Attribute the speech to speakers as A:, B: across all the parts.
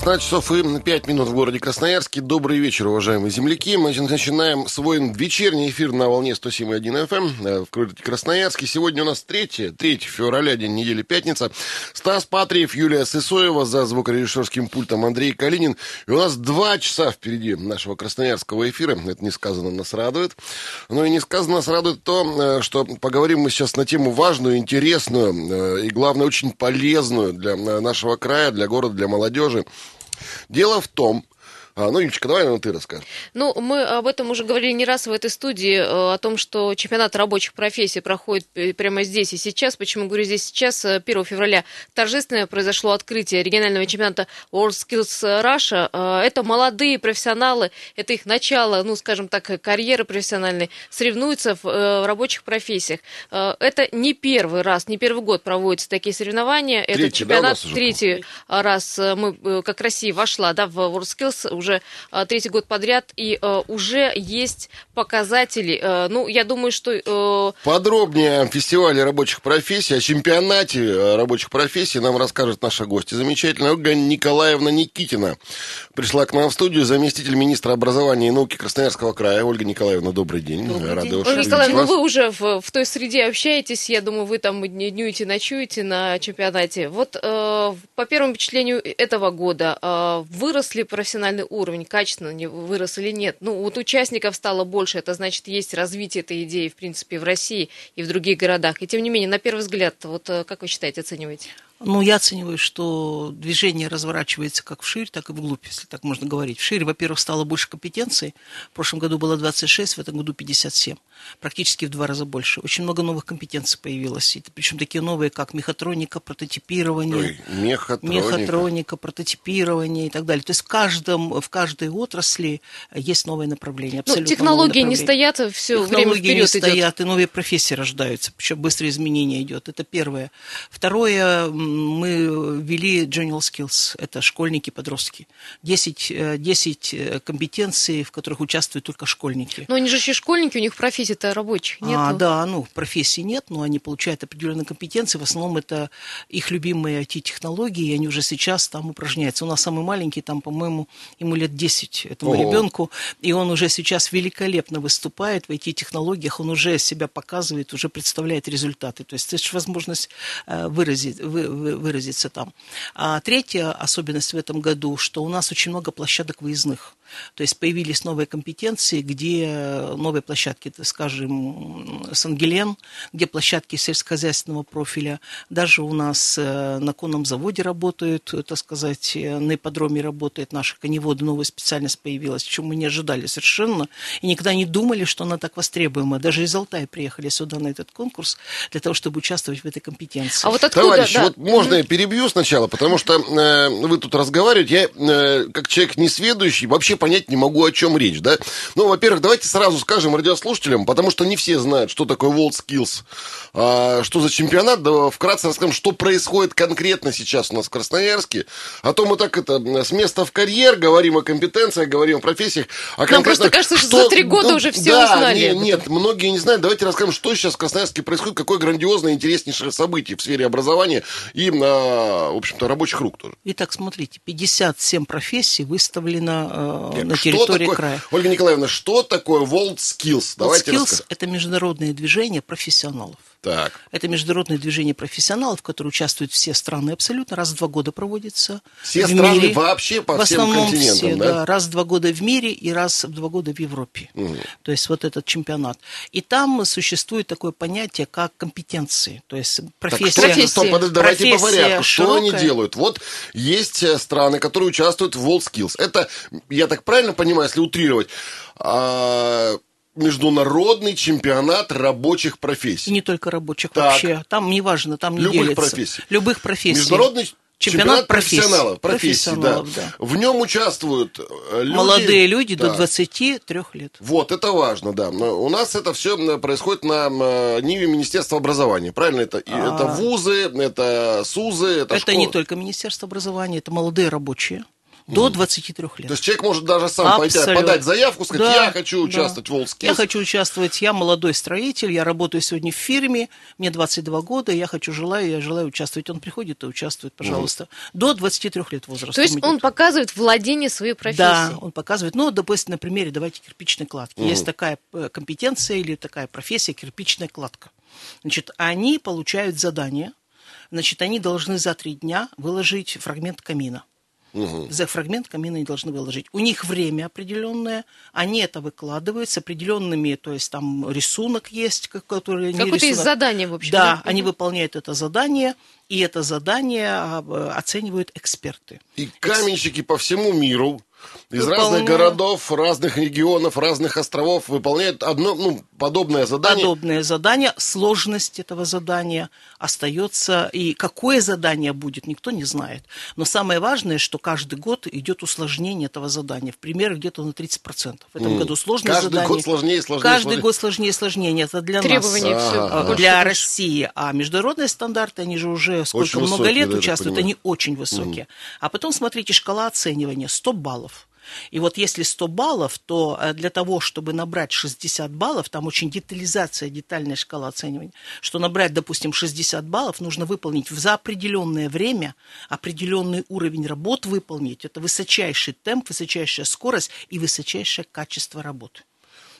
A: 16 часов и 5 минут в городе Красноярске. Добрый вечер, уважаемые земляки. Мы начинаем свой вечерний эфир на волне 107.1 FM э, в городе Красноярске. Сегодня у нас 3, 3 февраля, день недели, пятница. Стас Патриев, Юлия Сысоева за звукорежиссерским пультом Андрей Калинин. И у нас два часа впереди нашего красноярского эфира. Это несказанно нас радует. Но и несказанно нас радует то, э, что поговорим мы сейчас на тему важную, интересную э, и, главное, очень полезную для нашего края, для города, для молодежи. Дело в том, а, ну, Юлечка, давай, наверное, ты расскажешь.
B: Ну, мы об этом уже говорили не раз в этой студии, э, о том, что чемпионат рабочих профессий проходит прямо здесь и сейчас. Почему говорю здесь сейчас? 1 э, февраля торжественное произошло открытие регионального чемпионата WorldSkills Russia. Э, это молодые профессионалы, это их начало, ну, скажем так, карьеры профессиональной, соревнуются в рабочих профессиях. Это не первый раз, не первый год проводятся такие соревнования.
A: Третий,
B: это чемпионат
A: да,
B: третий раз мы, как Россия, вошла да, в WorldSkills уже а, третий год подряд, и а, уже есть показатели. А, ну, я думаю, что...
A: Подробнее о фестивале рабочих профессий, о чемпионате рабочих профессий нам расскажет наша гостья замечательная Ольга Николаевна Никитина. Пришла к нам в студию заместитель министра образования и науки Красноярского края. Ольга Николаевна, добрый день.
B: Добрый Рада день. Ольга Николаевна, вы уже в, в той среде общаетесь, я думаю, вы там днюете, ночуете на чемпионате. Вот э, по первому впечатлению этого года э, выросли профессиональный уровень качественно вырос или нет. Ну, вот участников стало больше, это значит, есть развитие этой идеи, в принципе, в России и в других городах. И тем не менее, на первый взгляд, вот э, как вы считаете, оцениваете?
C: Ну, я оцениваю, что движение разворачивается как вширь, так и вглубь, если так можно говорить. Вширь, во-первых, стало больше компетенций. В прошлом году было 26, в этом году 57. Практически в два раза больше. Очень много новых компетенций появилось. И, причем такие новые, как мехатроника, прототипирование. Ой,
A: мехатроника.
C: Мехатроника, прототипирование и так далее. То есть в, каждом, в каждой отрасли есть новое направление.
B: Ну, абсолютно ну, технологии не стоят все
C: технологии время вперед не стоят, идет. и новые профессии рождаются. Причем быстрое изменение идет. Это первое. Второе, мы ввели General Skills, это школьники, подростки. 10, 10 э, э, компетенций, в которых участвуют только школьники.
B: Но они же еще школьники, у них профессий-то рабочих нет.
C: А, да, ну, профессий нет, но они получают определенные компетенции. В основном это их любимые IT-технологии, и они уже сейчас там упражняются. У нас самый маленький, там, по-моему, ему лет 10, этому Ого. ребенку, и он уже сейчас великолепно выступает в IT-технологиях, он уже себя показывает, уже представляет результаты. То есть есть возможность э, выразить, вы, выразиться там. А третья особенность в этом году, что у нас очень много площадок выездных. То есть появились новые компетенции, где новые площадки, скажем, Сангелен, где площадки сельскохозяйственного профиля. Даже у нас э, на конном заводе работают, так сказать, э, на ипподроме работает наша коневоды, новая специальность появилась, чем мы не ожидали совершенно. И никогда не думали, что она так востребуема. Даже из Алтая приехали сюда на этот конкурс для того, чтобы участвовать в этой компетенции.
A: А вот откуда, Товарищи, да. вот можно я перебью сначала, потому что э, вы тут разговариваете, я э, как человек несведущий вообще понять не могу, о чем речь, да? Ну, во-первых, давайте сразу скажем радиослушателям, потому что не все знают, что такое WorldSkills, а, что за чемпионат, да, вкратце расскажем, что происходит конкретно сейчас у нас в Красноярске, а то мы так это, с места в карьер говорим о компетенциях, говорим о профессиях, а
B: Нам просто кажется, что, что за три года ну, уже все
A: да,
B: узнали.
A: Не, нет, многие не знают, давайте расскажем, что сейчас в Красноярске происходит, какое грандиозное, интереснейшее событие в сфере образования и, а, в общем-то, рабочих рук тоже.
C: Итак, смотрите, 57 профессий выставлено э, на территории
A: такое,
C: края.
A: Ольга Николаевна, что такое World Skills?
C: Давайте World Skills – это международное движение профессионалов.
A: Так.
C: Это международное движение профессионалов, в котором участвуют все страны абсолютно. Раз в два года проводится.
A: Все страны мире. вообще по
C: в
A: всем
C: основном
A: континентам,
C: все,
A: да?
C: да? Раз в два года в мире и раз в два года в Европе. Угу. То есть вот этот чемпионат. И там существует такое понятие, как компетенции. То есть профессия.
A: Так, стоп, стоп, давайте по порядку. Что они делают? Вот есть э, страны, которые участвуют в WorldSkills. Это, я так правильно понимаю, если утрировать, а, международный чемпионат рабочих профессий.
C: И не только рабочих так. вообще. Там неважно, там не
A: Любых
C: делится.
A: профессий.
C: Любых профессий.
A: Международный чемпионат, чемпионат
C: профессионалов.
A: Профессий, профессионалов, да. да. В нем участвуют э, люди...
C: Молодые люди да. до 23 лет.
A: Вот, это важно, да. У нас это все происходит на Ниве Министерства образования, правильно? Это, а... это вузы, это СУЗы, это
C: Это
A: школы.
C: не только Министерство образования, это молодые рабочие До 23 лет.
A: То есть человек может даже сам пойти,
C: Абсолютно.
A: подать заявку, сказать,
C: Да,
A: я хочу
C: да.
A: участвовать в WorldSkills.
C: Я хочу участвовать, я молодой строитель, я работаю сегодня в фирме, мне 22 года, я хочу, желаю, я желаю участвовать. Он приходит и участвует, пожалуйста. До 23 лет возраста.
B: То есть
C: идет.
B: он показывает владение своей профессией.
C: Да, он показывает. Ну, допустим, на примере, давайте кирпичной кладки. Есть такая э, компетенция или такая профессия кирпичная кладка. Значит, они получают задание. Значит, они должны за три дня выложить фрагмент камина. За фрагмент камина они должны выложить. У них время определенное, они это выкладывают с определенными, то есть там рисунок есть, который... не
B: Какое-то есть
C: рисунок.
B: задание, в общем.
C: Да, они выполняют это задание, и это задание а, оценивают эксперты.
A: И каменщики по всему миру из
C: Выполняют.
A: разных городов, разных регионов, разных островов выполняют одно, ну, подобное задание.
C: подобное задание, сложность этого задания остается, и какое задание будет, никто не знает. Но самое важное, что каждый год идет усложнение этого задания. В примере где-то на 30%. В этом году сложное
A: Каждый
C: задание.
A: год сложнее и сложнее,
C: Каждый
A: сложнее.
C: год сложнее и сложнее. Это для
B: Требования
C: нас.
B: все
C: а, для. России. А международные стандарты, они же уже сколько
A: Очень
C: много
A: высокие,
C: лет
A: да,
C: участвуют, они очень высокие. А потом смотрите, шкала оценивания 100 баллов. И вот если 100 баллов, то э, для того, чтобы набрать 60 баллов, там очень детализация, детальная шкала оценивания, что набрать, допустим, 60 баллов, нужно выполнить за определенное время, определенный уровень работ выполнить. Это высочайший темп, высочайшая скорость и высочайшее качество работы.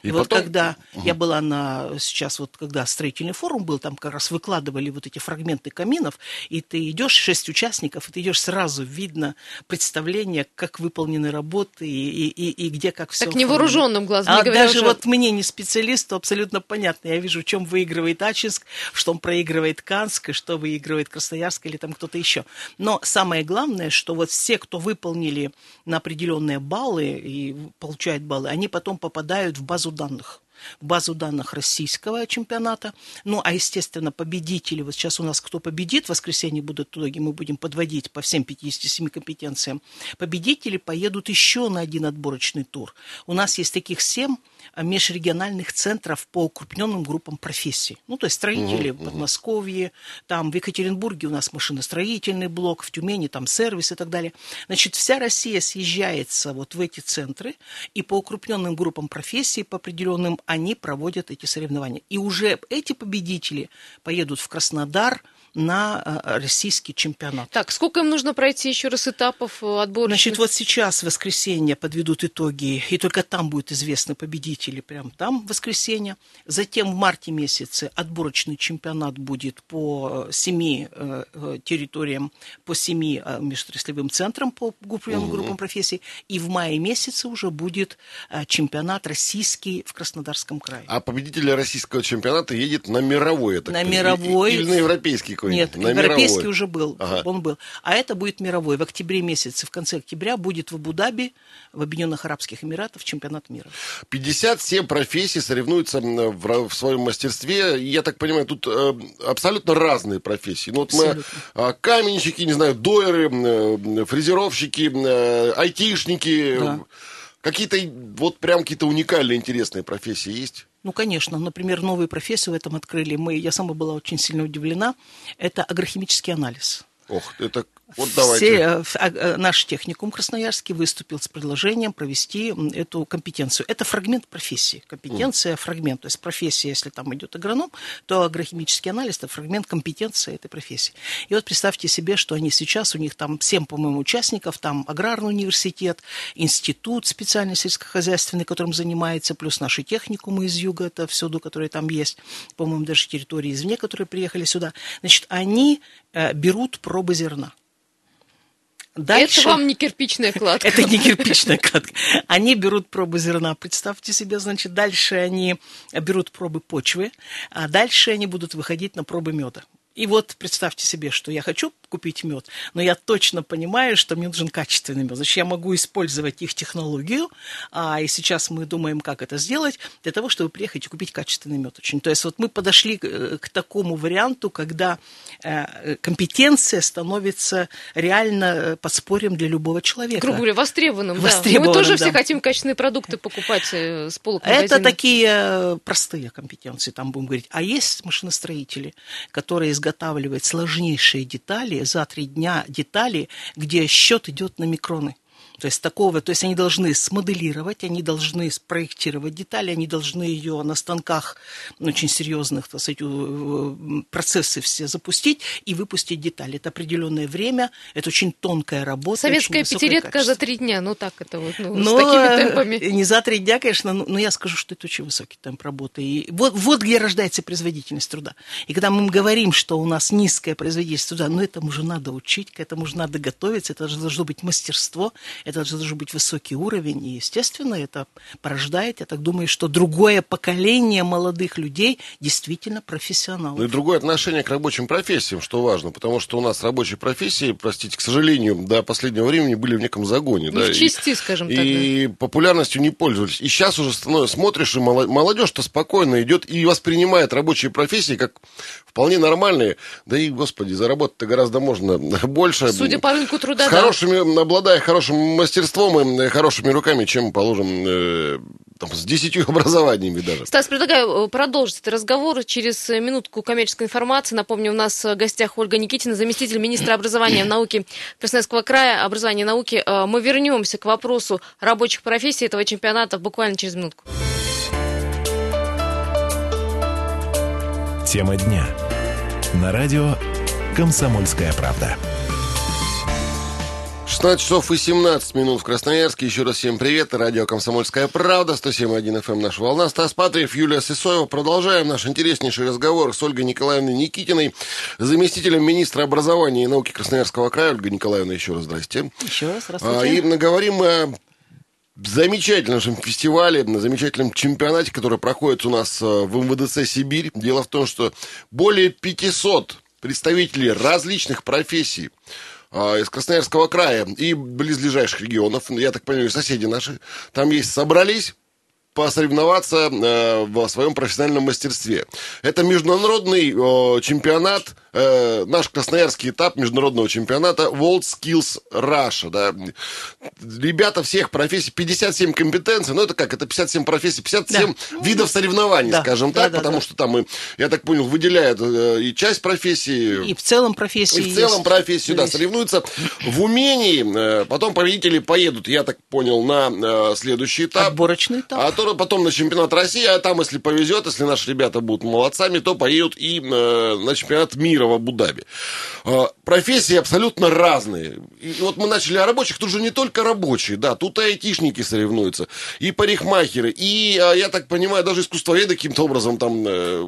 C: И,
A: И
C: вот
A: потом-
C: когда я была на, сейчас вот, когда строительный форум был, там как раз выкладывали вот эти фрагменты каминов, и ты идешь, шесть участников, и ты идешь сразу, видно представление, как выполнены работы и, и, и, и где как все.
B: Так невооруженным глазом, не
C: А
B: говоря
C: даже
B: уже-
C: вот мне, не специалисту, абсолютно понятно. Я вижу, в чем выигрывает Ачинск, в чем проигрывает Канск, и что выигрывает Красноярск или там кто-то еще. Но самое главное, что вот все, кто выполнили на определенные баллы и получают баллы, они потом попадают в базу данных в базу данных российского чемпионата. Ну, а, естественно, победители, вот сейчас у нас кто победит, в воскресенье будут итоги, мы будем подводить по всем 57 компетенциям. Победители поедут еще на один отборочный тур. У нас есть таких семь а, межрегиональных центров по укрупненным группам профессий. Ну, то есть строители в Подмосковье, там в Екатеринбурге у нас машиностроительный блок, в Тюмени там сервис и так далее. Значит, вся Россия съезжается вот в эти центры, и по укрупненным группам профессий, по определенным, они проводят эти соревнования. И уже эти победители поедут в Краснодар на э, российский чемпионат.
B: Так, сколько им нужно пройти еще раз этапов э, отборочных?
C: Значит, вот сейчас в воскресенье подведут итоги, и только там будут известны победители, прям там в воскресенье. Затем в марте месяце отборочный чемпионат будет по семи э, территориям, по семи э, межотраслевым центрам по группам, группам профессий. И в мае месяце уже будет э, чемпионат российский в Краснодарском крае.
A: А победитель российского чемпионата едет на мировой, так
C: На
A: понимаю.
C: мировой.
A: Или на европейский какой-нибудь?
C: Нет,
A: на
C: европейский
A: мировой.
C: уже был,
A: Ага.
C: он был. А это будет мировой. В октябре месяце, в конце октября будет в Абу-Даби, в Объединенных Арабских Эмиратах чемпионат мира.
A: 57 профессий соревнуются в, в своем мастерстве. Я так понимаю, тут э, абсолютно разные профессии. Ну, вот мы
C: Абсолютно.
A: а, каменщики, не знаю, дойеры, м, э, фрезеровщики, э, айтишники.
C: Да.
A: Какие-то вот прям какие-то уникальные интересные профессии есть?
C: Ну, конечно. Например, новую профессию в этом открыли. Мы, я сама была очень сильно удивлена. Это агрохимический анализ.
A: Ох, это вот
C: Все, э, а, э, наш техникум Красноярский выступил с предложением провести эту компетенцию. Это фрагмент профессии. Компетенция, фрагмент. То есть профессия, если там идет агроном, то агрохимический анализ – это фрагмент компетенции этой профессии. И вот представьте себе, что они сейчас, у них там 7, по-моему, участников, там аграрный университет, институт специальный сельскохозяйственный, которым занимается, плюс наши техникумы из юга, это всюду, которые там есть, по-моему, даже территории извне, которые приехали сюда. Значит, они э, берут пробы зерна. Дальше...
B: Это вам не кирпичная кладка.
C: Это не кирпичная кладка. Они берут пробы зерна. Представьте себе, значит, дальше они берут пробы почвы, а дальше они будут выходить на пробы меда. И вот представьте себе, что я хочу купить мед, но я точно понимаю, что мне нужен качественный мед. Значит, я могу использовать их технологию, а, и сейчас мы думаем, как это сделать, для того, чтобы приехать и купить качественный мед. Очень. То есть вот мы подошли к, к такому варианту, когда э, компетенция становится реально э, подспорьем для любого человека.
B: Грубо говоря, востребованным, да.
C: Востребованным,
B: Мы тоже
C: да.
B: все хотим качественные продукты покупать э, с полок
C: Это
B: магазина.
C: такие э, простые компетенции, там будем говорить. А есть машиностроители, которые изготавливают сложнейшие детали, за три дня детали, где счет идет на микроны. То есть такого, то есть они должны смоделировать, они должны спроектировать детали, они должны ее на станках очень серьезных, так сказать, процессы все запустить и выпустить детали. Это определенное время, это очень тонкая работа.
B: Советская пятилетка за три дня, ну так это вот, ну, но, с такими темпами.
C: Не за три дня, конечно, но, но я скажу, что это очень высокий темп работы. И вот, вот где рождается производительность труда. И когда мы говорим, что у нас низкая производительность труда, ну этому же надо учить, к этому же надо готовиться, это же должно быть мастерство, это должен быть высокий уровень, и, естественно, это порождает, я так думаю, что другое поколение молодых людей действительно профессионалов.
A: Ну и другое отношение к рабочим профессиям, что важно, потому что у нас рабочие профессии, простите, к сожалению, до последнего времени были в неком загоне.
B: Ну,
A: да,
B: в части, и, скажем так.
A: И да. популярностью не пользовались. И сейчас уже становится, смотришь, и молодежь-то спокойно идет и воспринимает рабочие профессии как вполне нормальные. Да и, господи, заработать-то гораздо можно больше.
B: Судя по рынку труда,
A: с
B: да.
A: хорошими, обладая хорошим мастерством и хорошими руками, чем, положим, э, там, с десятью образованиями даже.
B: Стас, предлагаю э, продолжить этот разговор через минутку коммерческой информации. Напомню, у нас в гостях Ольга Никитина, заместитель министра образования и науки Красноярского края, образования и науки. Э, мы вернемся к вопросу рабочих профессий этого чемпионата буквально через минутку.
D: Тема дня. На радио «Комсомольская правда».
A: 16 часов и 17 минут в Красноярске. Еще раз всем привет. Радио «Комсомольская правда». 107.1 FM эм наша волна. Стас Патриев, Юлия Сысоева. Продолжаем наш интереснейший разговор с Ольгой Николаевной Никитиной, заместителем министра образования и науки Красноярского края. Ольга Николаевна, еще раз здрасте.
C: Еще раз, здравствуйте.
A: И наговорим мы о замечательном фестивале, на замечательном чемпионате, который проходит у нас э, в МВДЦ «Сибирь». Дело в том, что более 500 представителей различных профессий из Красноярского края и близлежащих регионов, я так понимаю, соседи наши, там есть, собрались посоревноваться э, в своем профессиональном мастерстве. Это международный э, чемпионат э, наш красноярский этап международного чемпионата World Skills Russia. Да. Ребята всех профессий, 57 компетенций, ну это как, это 57 профессий, 57 да. видов соревнований, да. скажем да, так, да, потому да. что там, и, я так понял, выделяют э, и часть профессии.
C: И в целом профессии.
A: И в целом есть. профессию, да, соревнуются в умении. Э, потом победители поедут, я так понял, на э, следующий этап.
C: Отборочный этап.
A: А то, потом на чемпионат России, а там, если повезет, если наши ребята будут молодцами, то поедут и на чемпионат мира мира в Абу-Даби. А, профессии абсолютно разные. И вот мы начали о рабочих, тут же не только рабочие, да, тут и айтишники соревнуются, и парикмахеры, и, а, я так понимаю, даже искусствоведы каким-то образом там, э,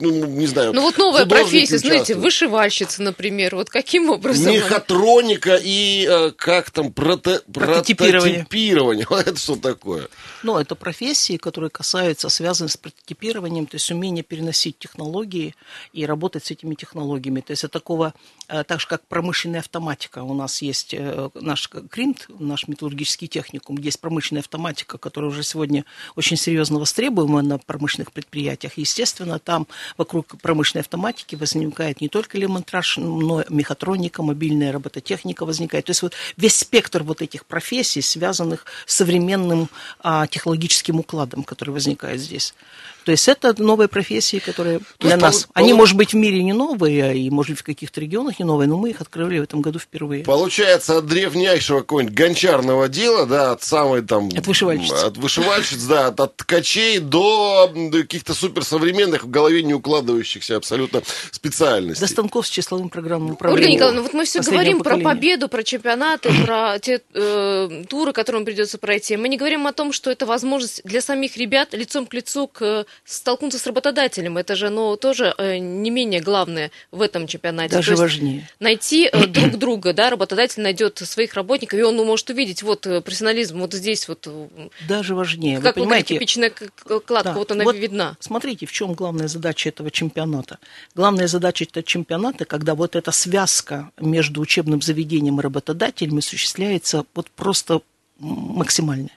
A: ну, не знаю,
B: Ну вот новая профессия, знаете, вышивальщица, например, вот каким образом?
A: Мехатроника и э, как там, проте, прототипирование. прототипирование. Это что такое?
C: Ну, это профессии, которые касаются, связаны с прототипированием, то есть умение переносить технологии и работать с этими технологиями. То есть это такого, э, так же как промышленная автоматика. У нас есть э, наш КРИНТ, наш металлургический техникум, где есть промышленная автоматика, которая уже сегодня очень серьезно востребуема на промышленных предприятиях. Естественно, там вокруг промышленной автоматики возникает не только элемонтраж, но мехатроника, мобильная робототехника возникает. То есть вот весь спектр вот этих профессий, связанных с современным а, технологическим укладом, который возникает здесь. То есть это новые профессии, которые для есть, нас, пол... они, может быть, в мире не новые, а и, может быть, в каких-то регионах не новые, но мы их открыли в этом году впервые.
A: Получается, от древнейшего какого-нибудь гончарного дела, да, от самой там...
C: От вышивальщиц.
A: От вышивальщиц, да, от, от ткачей до каких-то суперсовременных, в голове не укладывающихся абсолютно специальностей.
C: До станков с числовым программным управлением.
B: Ольга Николаевна, вот мы все говорим поколения. про победу, про чемпионаты, про те э, туры, которым придется пройти. Мы не говорим о том, что это возможность для самих ребят лицом к лицу к столкнуться с работодателем. Это же ну, тоже э, не менее главное в этом чемпионате.
C: Даже важнее.
B: Найти э, друг друга, да, работодатель найдет своих работников, и он ну, может увидеть, вот э, профессионализм вот здесь вот.
C: Даже важнее.
B: Как
C: Вы понимаете,
B: кирпичная кладка, да. вот она
C: вот
B: видна.
C: Смотрите, в чем главная задача этого чемпионата. Главная задача этого чемпионата, когда вот эта связка между учебным заведением и работодателем осуществляется вот просто максимальная.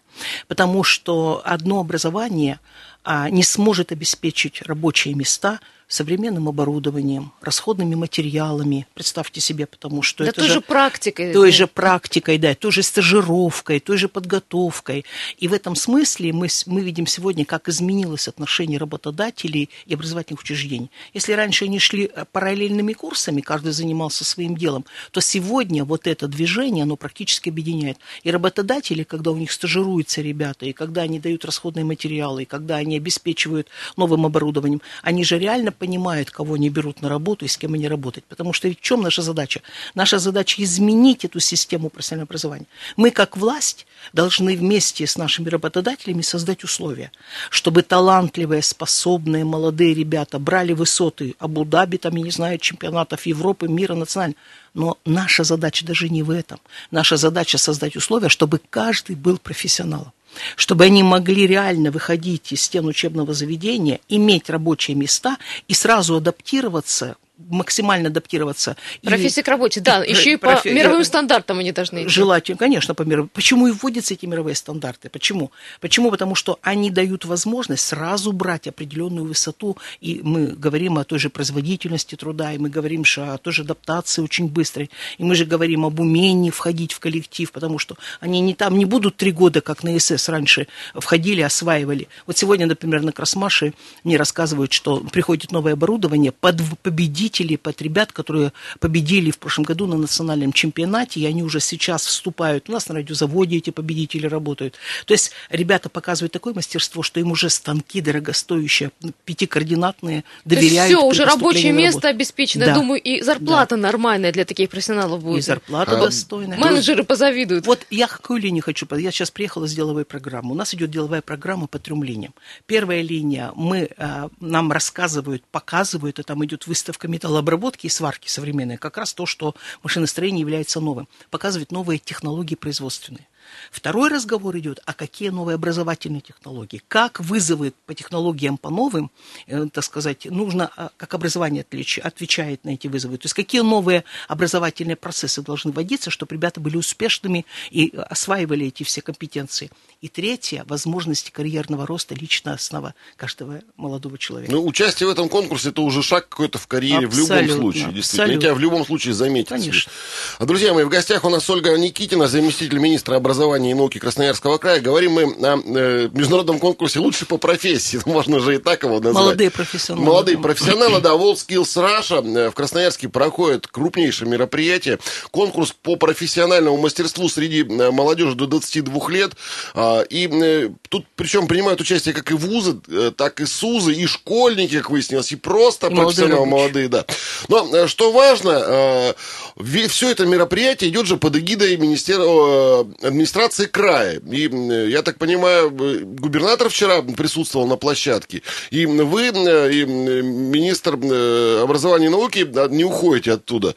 C: Потому что одно образование а, не сможет обеспечить рабочие места – современным оборудованием, расходными материалами. Представьте себе, потому что
B: да
C: это
B: той же, практикой.
C: той же практикой, да, той же стажировкой, той же подготовкой. И в этом смысле мы, мы видим сегодня, как изменилось отношение работодателей и образовательных учреждений. Если раньше они шли э, параллельными курсами, каждый занимался своим делом, то сегодня вот это движение, оно практически объединяет. И работодатели, когда у них стажируются ребята, и когда они дают расходные материалы, и когда они обеспечивают новым оборудованием, они же реально понимают, кого они берут на работу и с кем они работают. Потому что ведь в чем наша задача? Наша задача изменить эту систему профессионального образования. Мы, как власть, должны вместе с нашими работодателями создать условия, чтобы талантливые, способные, молодые ребята брали высоты Абу-Даби, там, я не знаю, чемпионатов Европы, мира, национальных. Но наша задача даже не в этом. Наша задача создать условия, чтобы каждый был профессионалом чтобы они могли реально выходить из стен учебного заведения, иметь рабочие места и сразу адаптироваться максимально адаптироваться.
B: Профессия и, к работе, да, и, еще и профи... по мировым стандартам они должны идти.
C: Желательно, конечно, по мировым. Почему и вводятся эти мировые стандарты? Почему? Почему? Потому что они дают возможность сразу брать определенную высоту, и мы говорим о той же производительности труда, и мы говорим что о той же адаптации очень быстрой, и мы же говорим об умении входить в коллектив, потому что они не там не будут три года, как на СС раньше входили, осваивали. Вот сегодня, например, на Красмаше мне рассказывают, что приходит новое оборудование под победить победителей, под ребят, которые победили в прошлом году на национальном чемпионате, и они уже сейчас вступают. У нас на радиозаводе эти победители работают. То есть ребята показывают такое мастерство, что им уже станки дорогостоящие, пятикоординатные, доверяют.
B: все, уже рабочее место обеспечено. Да. Думаю, и зарплата да. нормальная для таких профессионалов будет.
C: И зарплата а, достойная.
B: Менеджеры позавидуют.
C: Вот я какую линию хочу? Я сейчас приехала с деловой программы. У нас идет деловая программа по трем линиям. Первая линия, мы, а, нам рассказывают, показывают, и там идет выставка металлообработки и сварки современные, как раз то, что машиностроение является новым, показывает новые технологии производственные. Второй разговор идет, а какие новые образовательные технологии, как вызовы по технологиям по новым, э, так сказать, нужно, а, как образование отлич, отвечает на эти вызовы, то есть какие новые образовательные процессы должны вводиться, чтобы ребята были успешными и осваивали эти все компетенции. И третье, возможности карьерного роста личная основа каждого молодого человека.
A: Ну, участие в этом конкурсе это уже шаг какой-то в карьере абсолютно, в любом случае. Действительно, абсолютно. тебя в любом случае заметят.
C: Конечно.
A: А, друзья мои, в гостях у нас Ольга Никитина, заместитель министра образования образования и науки Красноярского края. Говорим мы о э, международном конкурсе «Лучше по профессии». Можно же и так его назвать.
C: Молодые профессионалы.
A: Молодые профессионалы, да. WorldSkills Russia. Э, в Красноярске проходит крупнейшее мероприятие. Конкурс по профессиональному мастерству среди э, молодежи до 22 лет. А, и э, тут причем принимают участие как и вузы, так и СУЗы, и школьники, как выяснилось, и просто и профессионалы молодые, да. Но что важно, все это мероприятие идет же под эгидой Министерства администрации края. И, я так понимаю, губернатор вчера присутствовал на площадке. И вы, и министр э, образования и науки не уходите оттуда.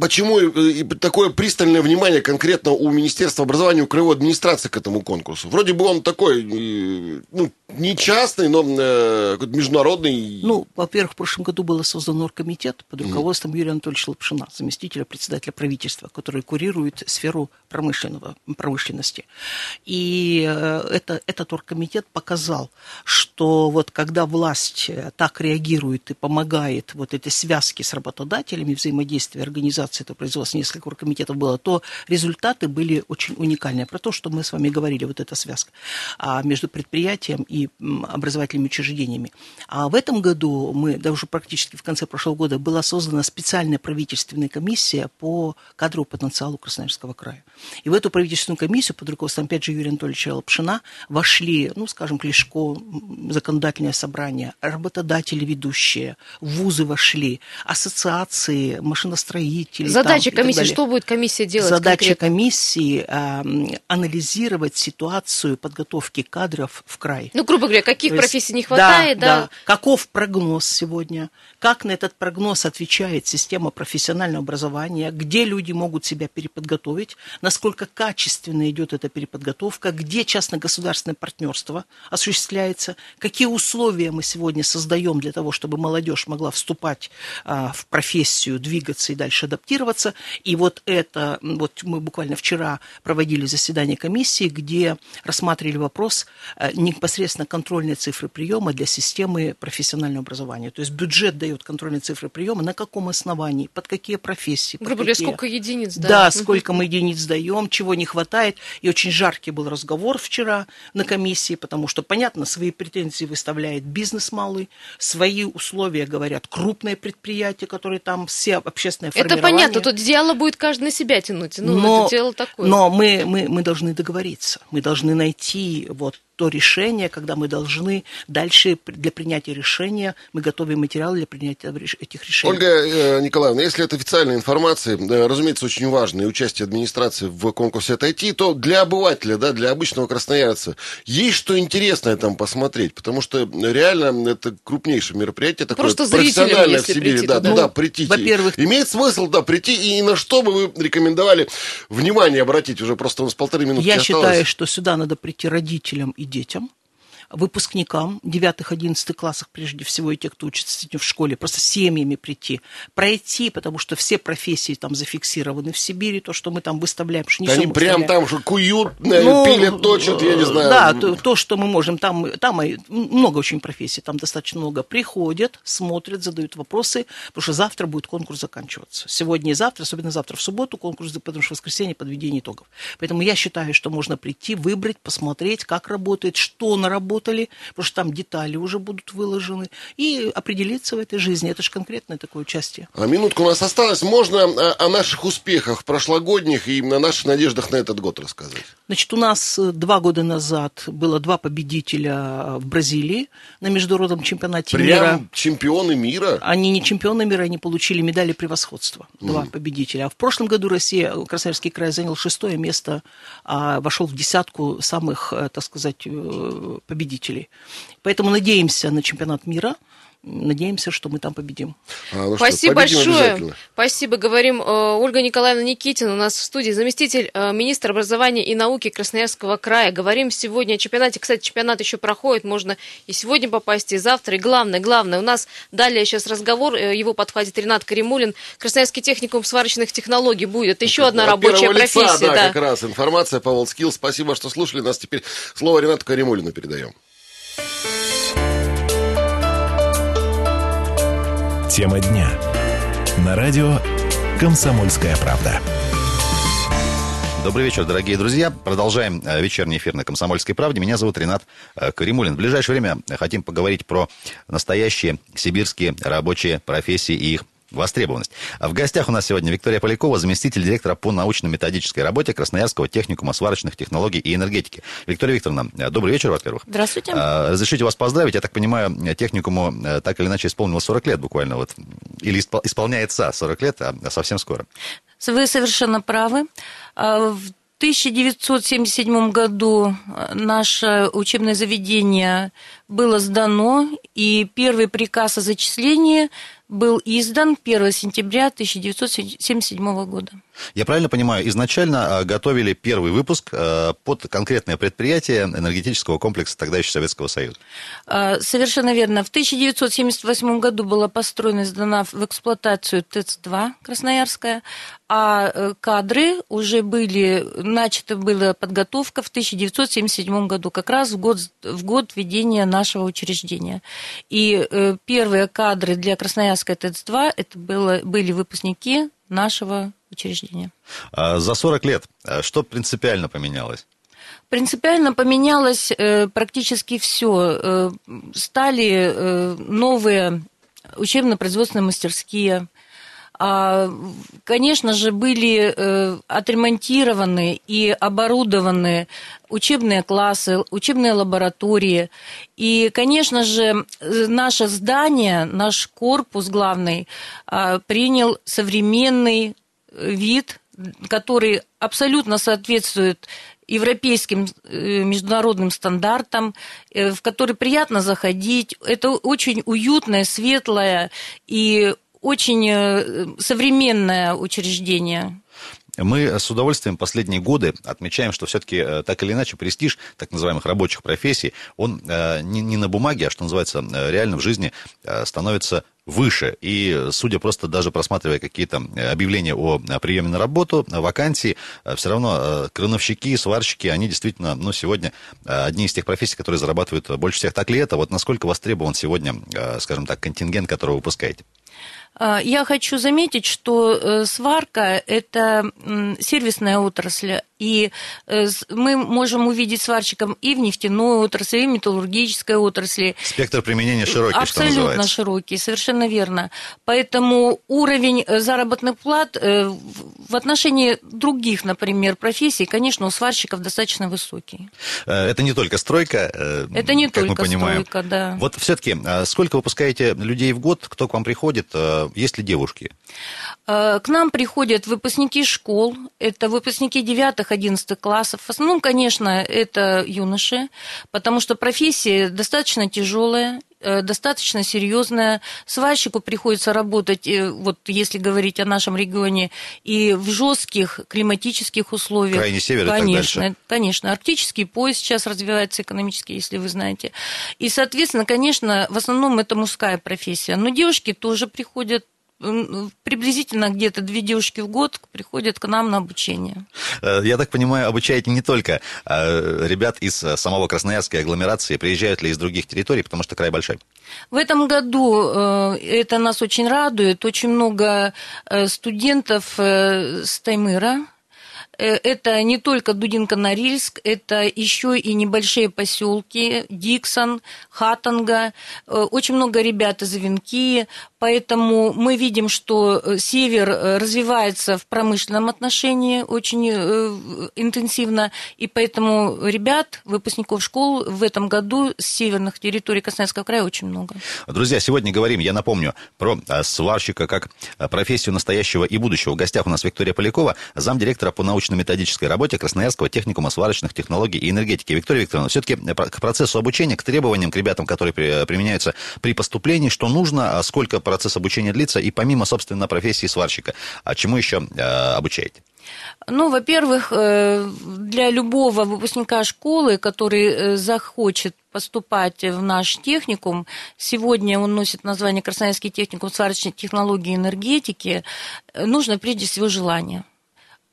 A: Почему такое пристальное внимание конкретно у Министерства образования, у краевой администрации к этому конкурсу? Вроде бы он такой, ну, не частный, но э, международный.
C: Ну, во-первых, в прошлом году был создан оргкомитет под руководством mm. Юрия Анатольевича Лапшина, заместителя председателя правительства, который курирует сферу промышленного, промышленности. И э, это, этот оргкомитет показал, что вот когда власть э, так реагирует и помогает вот этой связке с работодателями, взаимодействия организации этого производства, несколько оргкомитетов было, то результаты были очень уникальные. Про то, что мы с вами говорили, вот эта связка а между предприятием и образовательными учреждениями. А в этом году мы, да уже практически в конце прошлого года, была создана специальная правительственная комиссия по кадровому потенциалу Красноярского края. И в эту правительственную комиссию под руководством, опять же, Юрия Анатольевича Лапшина вошли, ну, скажем, Клешко, законодательное собрание, работодатели ведущие, вузы вошли, ассоциации машиностроителей.
B: Задача комиссии, что будет комиссия делать
C: Задача
B: конкретно?
C: комиссии э, анализировать ситуацию подготовки кадров в край.
B: Ну, грубо говоря, каких есть, профессий не хватает, да,
C: да? Да. Каков прогноз сегодня? Как на этот прогноз отвечает система профессионального образования? Где люди могут себя переподготовить? Насколько качественно идет эта переподготовка? Где частно-государственное партнерство осуществляется? Какие условия мы сегодня создаем для того, чтобы молодежь могла вступать а, в профессию, двигаться и дальше адаптироваться. И вот это, вот мы буквально вчера проводили заседание комиссии, где рассматривали вопрос э, непосредственно контрольной цифры приема для системы профессионального образования. То есть бюджет дает контрольные цифры приема, на каком основании, под какие профессии.
B: Грубо говоря, сколько единиц,
C: да? Да, сколько мы единиц даем, чего не хватает. И очень жаркий был разговор вчера на комиссии, потому что, понятно, свои претензии выставляет бизнес малый, свои условия говорят крупные предприятия, которые там все общественные
B: Это понятно, тут дело будет каждый на себя тянуть. Ну, но, это дело такое.
C: Но мы, мы, мы должны договориться, мы должны найти вот то решение, когда мы должны дальше для принятия решения, мы готовим материалы для принятия этих решений.
A: Ольга э, Николаевна, если это официальная информация, разумеется, очень важно, и участие администрации в конкурсе отойти, то для обывателя, да, для обычного красноярца, есть что интересное там посмотреть, потому что реально это крупнейшее мероприятие, такое
B: Просто профессиональное
A: в Сибири,
B: прийти
A: да,
B: туда,
A: туда прийти.
C: Во-первых,
A: имеет смысл, да, прийти, и на что бы вы рекомендовали внимание обратить, уже просто у нас полторы минуты
C: Я
A: осталось.
C: считаю, что сюда надо прийти родителям и детям, выпускникам 9-11 классах, прежде всего, и те, кто учится в школе, просто семьями прийти, пройти, потому что все профессии там зафиксированы в Сибири, то, что мы там выставляем, что не
A: Они прям там что куют, ну, пилят, точат, я не знаю.
C: Да, то, то, что мы можем, там, там много очень профессий, там достаточно много. Приходят, смотрят, задают вопросы, потому что завтра будет конкурс заканчиваться. Сегодня и завтра, особенно завтра в субботу конкурс, потому что в воскресенье подведение итогов. Поэтому я считаю, что можно прийти, выбрать, посмотреть, как работает, что наработает, работали, потому что там детали уже будут выложены, и определиться в этой жизни. Это же конкретное такое участие.
A: А минутка у нас осталась. Можно о, о наших успехах прошлогодних и на наших надеждах на этот год рассказать?
C: Значит, у нас э, два года назад было два победителя в Бразилии на международном чемпионате
A: Прям
C: мира.
A: чемпионы мира?
C: Они не чемпионы мира, они получили медали превосходства. Два mm. победителя. А в прошлом году Россия, Красноярский край занял шестое место, а вошел в десятку самых, э, так сказать, э, победителей победителей. Поэтому надеемся на чемпионат мира. Надеемся, что мы там победим.
B: А, ну Спасибо что, большое. Спасибо. Говорим э, Ольга Николаевна Никитина у нас в студии, заместитель э, министра образования и науки Красноярского края. Говорим сегодня о чемпионате. Кстати, чемпионат еще проходит, можно и сегодня попасть, и завтра. И главное, главное, у нас далее сейчас разговор, э, его подхватит Ренат Каримулин. Красноярский техникум сварочных технологий будет. Еще это, одна рабочая лица, профессия.
A: Да, да, как раз информация по WorldSkill. Спасибо, что слушали нас. Теперь слово Ренату Каримулину передаем.
D: Тема дня. На радио «Комсомольская правда».
E: Добрый вечер, дорогие друзья. Продолжаем э, вечерний эфир на «Комсомольской правде». Меня зовут Ренат э, Каримулин. В ближайшее время хотим поговорить про настоящие сибирские рабочие профессии и их востребованность. А в гостях у нас сегодня Виктория Полякова, заместитель директора по научно-методической работе Красноярского техникума сварочных технологий и энергетики. Виктория Викторовна, э, добрый вечер, во-первых.
F: Здравствуйте.
E: А, разрешите вас поздравить. Я так понимаю, техникуму э, так или иначе исполнилось 40 лет буквально. Вот, или исполняется 40 лет, а совсем скоро.
F: Вы совершенно правы. А, в 1977 году э, наше учебное заведение было сдано, и первый приказ о зачислении был издан 1 сентября 1977 года.
E: Я правильно понимаю, изначально а, готовили первый выпуск а, под конкретное предприятие энергетического комплекса тогда еще Советского Союза?
F: А, совершенно верно. В 1978 году была построена и сдана в эксплуатацию ТЭЦ-2 Красноярская, а э, кадры уже были, начата была подготовка в 1977 году, как раз в год, в год введения нашего учреждения. И э, первые кадры для Красноярской ТЭЦ-2 это было, были выпускники нашего учреждения.
E: А за 40 лет а что принципиально поменялось?
F: Принципиально поменялось э, практически все. Э, стали э, новые учебно-производственные мастерские, конечно же, были э, отремонтированы и оборудованы учебные классы, учебные лаборатории. И, конечно же, наше здание, наш корпус главный а, принял современный вид, который абсолютно соответствует европейским э, международным стандартам, э, в который приятно заходить. Это очень уютное, светлое и очень э, современное учреждение.
E: Мы с удовольствием последние годы отмечаем, что все-таки э, так или иначе престиж так называемых рабочих профессий, он э, не на бумаге, а что называется реально в жизни становится выше. И, судя просто даже просматривая какие-то объявления о приеме на работу, вакансии, все равно крановщики, сварщики, они действительно, ну, сегодня одни из тех профессий, которые зарабатывают больше всех. Так ли это? Вот насколько востребован сегодня, скажем так, контингент, который вы выпускаете?
F: А, я хочу заметить, что э, сварка – это сервисная отрасль, и э, мы можем увидеть сварщиком и в нефтяной отрасли, и в металлургической отрасли.
E: Спектр применения широкий,
F: Абсолютно
E: что называется.
F: широкий, совершенно верно. Поэтому уровень э, заработных плат в отношении других, например, профессий, конечно, у сварщиков достаточно высокий.
E: Это не только стройка,
F: Это не
E: как
F: только
E: мы понимаем.
F: стройка, да.
E: Вот все-таки, а сколько выпускаете людей в год, кто к вам приходит, есть ли девушки?
F: К нам приходят выпускники школ, это выпускники 9-11 классов. В основном, конечно, это юноши, потому что профессия достаточно тяжелая, э, достаточно серьезная. Сварщику приходится работать, э, вот если говорить о нашем регионе, и в жестких климатических условиях.
E: Крайний север
F: конечно,
E: и так дальше.
F: Конечно, арктический пояс сейчас развивается экономически, если вы знаете. И, соответственно, конечно, в основном это мужская профессия. Но девушки тоже приходят приблизительно где-то две девушки в год приходят к нам на обучение.
E: Э, я так понимаю, обучаете не только э, ребят из э, самого Красноярской агломерации, приезжают ли из других территорий, потому что край большой?
F: В этом году это нас очень радует. Очень много студентов с Таймыра, это не только Дудинка-Норильск, это еще и небольшие поселки, Диксон, Хатанга, э, очень много ребят из Венки, поэтому мы видим, что э, север развивается в промышленном отношении очень интенсивно, и поэтому ребят, выпускников школ в этом году с северных территорий Красноярского края очень много.
E: Друзья, сегодня говорим, я напомню, про сварщика как профессию настоящего и будущего. В гостях у нас Виктория Полякова, замдиректора по научному научно-методической работе Красноярского техникума сварочных технологий и энергетики. Виктория Викторовна, все-таки к процессу обучения, к требованиям к ребятам, которые применяются при поступлении, что нужно, а сколько процесс обучения длится, и помимо, собственно, профессии сварщика, а чему еще э, обучаете?
F: Ну, во-первых, э, для любого выпускника школы, который э, захочет поступать в наш техникум, сегодня он носит название Красноярский техникум сварочной технологии и энергетики, нужно прежде всего желание – Э,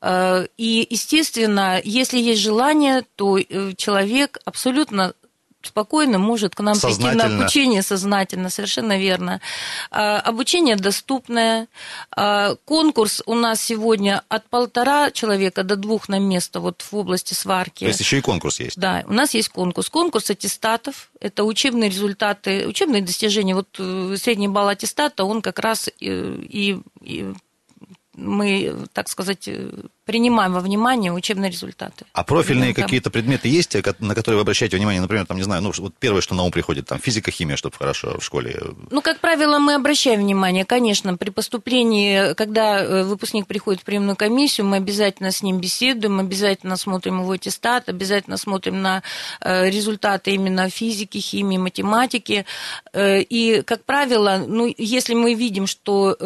F: и, естественно, если есть желание, то э, человек абсолютно спокойно может к нам прийти на обучение сознательно, совершенно верно. Э, обучение доступное. Конкурс у нас сегодня от полтора человека до двух на место вот в области сварки.
E: То есть еще и конкурс есть?
F: Да, у нас есть конкурс. Конкурс аттестатов. Это учебные результаты, учебные достижения. Вот средний балл аттестата, он как раз и, и мы, так сказать, принимаем во внимание учебные результаты.
E: А профильные какие-то предметы есть, на которые вы обращаете внимание? Например, там, не знаю, ну, вот первое, что на ум приходит, там, физика, химия, чтобы хорошо в школе.
F: Ну, как правило, мы обращаем внимание, конечно, при поступлении, когда э, выпускник приходит в приемную комиссию, мы обязательно с ним беседуем, обязательно смотрим его аттестат, обязательно смотрим на э, результаты именно физики, химии, математики. Э, и, как правило, ну, если мы видим, что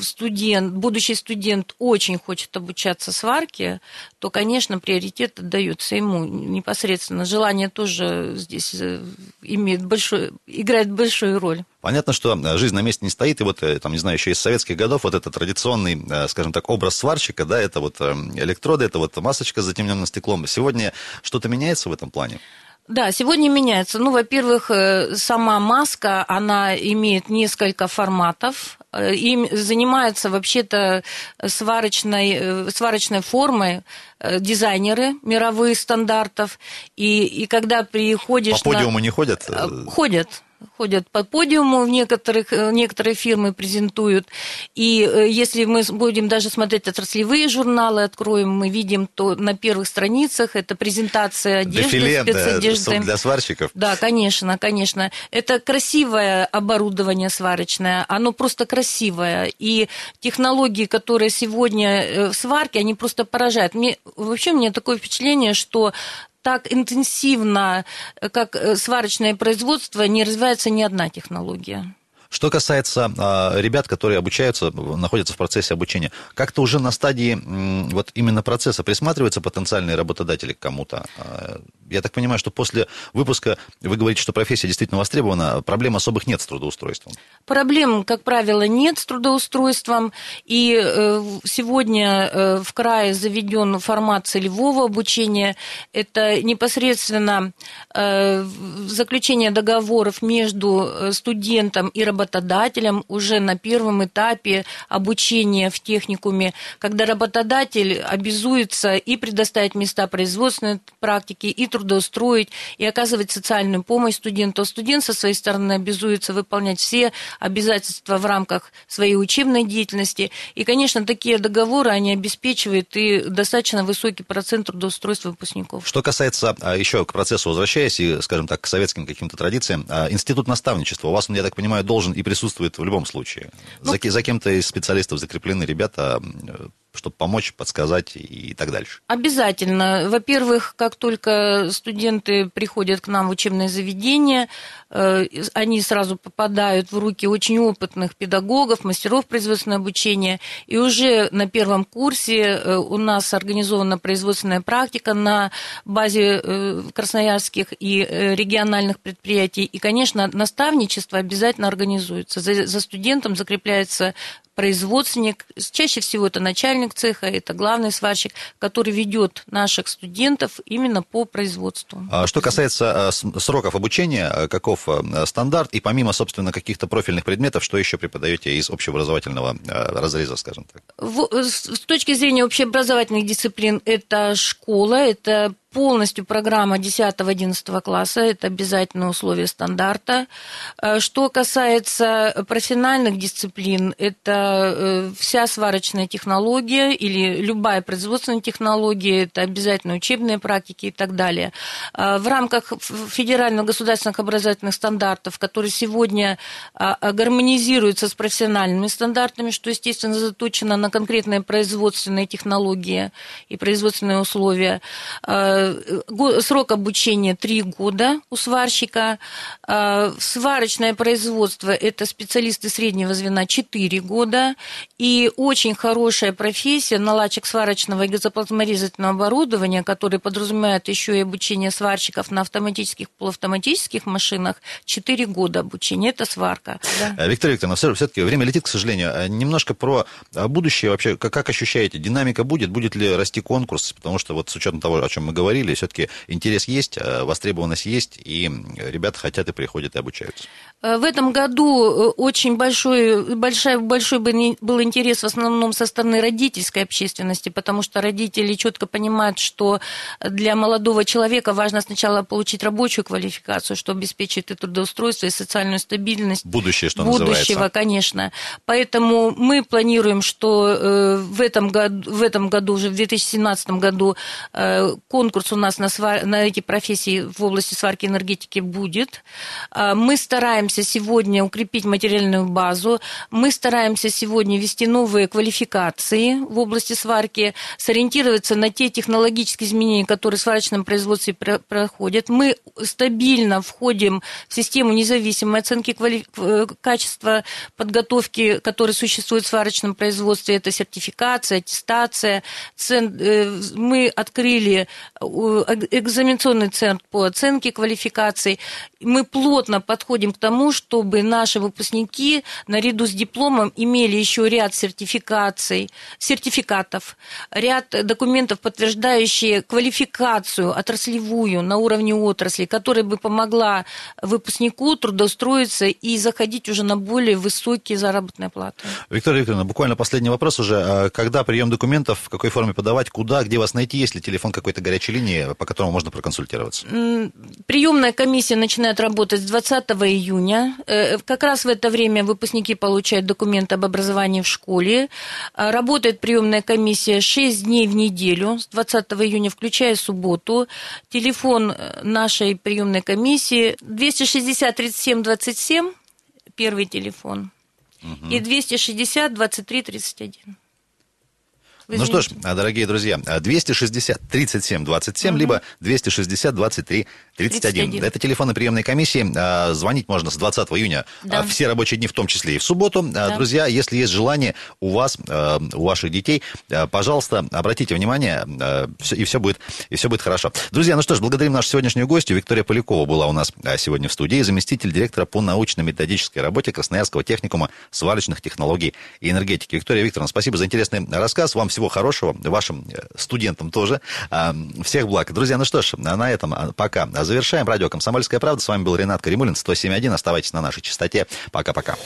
F: студент, будущий студент очень хочет обучаться с сварки, то, конечно, приоритет отдается ему непосредственно. Желание тоже здесь э, имеет большой, играет большую роль.
E: Понятно, что э, жизнь на месте не стоит, и вот, э, там, не знаю, еще из советских годов вот этот традиционный, скажем так, образ сварщика, да, это вот электроды, это вот масочка с затемненным стеклом. Сегодня что-то меняется в этом плане?
F: Да, сегодня меняется. Ну, во-первых, сама маска, она имеет несколько форматов. Э, им занимаются вообще-то сварочной, э, сварочной формой э, дизайнеры мировых стандартов. И, и когда приходишь...
E: По подиуму
F: на...
E: не ходят?
F: Ходят ходят по подиуму, в некоторых, э, некоторые фирмы презентуют. И э, если мы будем даже смотреть отраслевые журналы, откроем, мы видим, то на первых страницах это презентация одежды,
E: Дефиле,
F: спецодежды.
E: Да, для сварщиков.
F: Да, конечно, конечно. Это красивое оборудование сварочное, оно просто красивое. И технологии, которые сегодня э, в сварке, они просто поражают. Мне, вообще, у меня такое впечатление, что так интенсивно, как э, сварочное производство, не развивается ни одна технология.
E: Что касается а, ребят, которые обучаются, находятся в процессе обучения, как-то уже на стадии вот именно процесса присматриваются потенциальные работодатели к кому-то? А, я так понимаю, что после выпуска вы говорите, что профессия действительно востребована, проблем особых нет с трудоустройством.
F: Проблем, как правило, нет с трудоустройством. И э, сегодня э, в крае заведен формат целевого обучения. Это непосредственно э, заключение договоров между студентом и работодателем уже на первом этапе обучения в техникуме, когда работодатель обязуется и предоставить места производственной практики, и трудоустроить, и оказывать социальную помощь студенту. Студент со своей стороны обязуется выполнять все обязательства в рамках своей учебной деятельности. И, конечно, такие договоры, они обеспечивают и достаточно высокий процент трудоустройства выпускников.
E: Что касается а, еще к процессу возвращаясь и, скажем так, к советским каким-то традициям, а, институт наставничества у вас, я так понимаю, должен и присутствует в любом случае. Ну, за, за кем-то из специалистов закреплены ребята, чтобы помочь, подсказать и так дальше?
F: Обязательно. Во-первых, как только студенты приходят к нам в учебное заведение, они сразу попадают в руки очень опытных педагогов, мастеров производственного обучения, и уже на первом курсе э, у нас организована производственная практика на базе э, красноярских и региональных предприятий, и, конечно, наставничество обязательно организуется. За, студентом закрепляется производственник, чаще всего это начальник цеха, это главный сварщик, который ведет наших студентов именно по производству.
E: А что касается сроков обучения, а, каков стандарт, и помимо, собственно, каких-то профильных предметов, что еще преподаете из общеобразовательного разреза, скажем так?
F: с точки зрения общеобразовательных дисциплин, это школа, это полностью программа 10-11 класса, это обязательное условие стандарта. Э, что касается профессиональных дисциплин, это э, вся сварочная технология или любая производственная технология, это обязательно учебные практики и так далее. Э, в рамках федеральных государственных образовательных стандартов, которые сегодня гармонизируются с профессиональными стандартами, что, естественно, заточено на конкретные производственные технологии и производственные условия, срок обучения 3 года у сварщика. А, сварочное производство – это специалисты среднего звена 4 года. И очень хорошая профессия наладчик сварочного и газоплазморезательного оборудования, который подразумевает еще и обучение сварщиков на автоматических, полуавтоматических машинах, 4 года обучения. Это сварка.
E: Да. Э, Виктория Викторовна, все-таки время летит, к сожалению. Э, немножко про э, будущее вообще. Как, ощущаете? Динамика будет? Будет ли расти конкурс? Потому что вот с учетом того, о чем мы говорили, говорили, все-таки интерес есть, э, востребованность есть, и ребята хотят и приходят и обучаются.
F: Э, в этом году э, очень большой, большой, большой был интерес в основном со стороны родительской общественности, потому что родители четко понимают, что для молодого человека важно сначала получить рабочую квалификацию, что обеспечит и трудоустройство, и социальную стабильность.
E: Будущее, что
F: Будущего,
E: называется.
F: конечно. Поэтому мы планируем, что в этом году, в этом году уже в 2017 году конкурс конкурс у нас на, свар... на эти профессии в области сварки энергетики будет. А, мы стараемся сегодня укрепить материальную базу. Мы стараемся сегодня ввести новые квалификации в области сварки, сориентироваться на те технологические изменения, которые в сварочном производстве проходят. Мы стабильно входим в систему независимой оценки квали... качества подготовки, которая существует в сварочном производстве. Это сертификация, аттестация. Э, мы открыли экзаменационный центр по оценке квалификаций. Мы плотно подходим к тому, чтобы наши выпускники наряду с дипломом имели еще ряд сертификаций, сертификатов, ряд документов, подтверждающие квалификацию отраслевую на уровне отрасли, которая бы помогла выпускнику трудоустроиться и заходить уже на более высокие заработные платы.
E: Виктория Викторовна, буквально последний вопрос уже. А когда прием документов, в какой форме подавать, куда, где вас найти, есть ли телефон какой-то горячей линии, по которому можно проконсультироваться?
F: Приемная комиссия начинает работать с 20 июня. Э, как раз в это время выпускники получают документы об образовании в школе. А, работает приемная комиссия 6 дней в неделю, с 20 июня, включая субботу. Телефон э, нашей приемной комиссии 260 37 27, первый телефон, угу. и 260 23 31. Вы
E: Ну что ж, дорогие друзья, 260 37 27, либо 260 23 31.
F: 31.
E: Это телефоны приемной комиссии. А, Звонить можно с 20 июня
F: Да.
E: а, все рабочие дни, в том числе и в субботу. А,
F: Да.
E: Друзья, если есть желание у вас, у ваших детей, пожалуйста, обратите внимание, и все будет, и все будет хорошо. Друзья, ну что ж, благодарим нашу сегодняшнюю гостью. Виктория Полякова была у нас сегодня в студии, заместитель директора по научно-методической работе Красноярского техникума сварочных технологий и энергетики. Виктория Викторовна, спасибо за интересный рассказ. Вам всего хорошего, вашим э, студентам тоже. А, Всех благ. Друзья, ну что ж, на этом а, пока. Завершаем. Радио «Комсомольская правда». С вами был Ренат Каримулин, 107.1. Оставайтесь на нашей частоте. Пока-пока.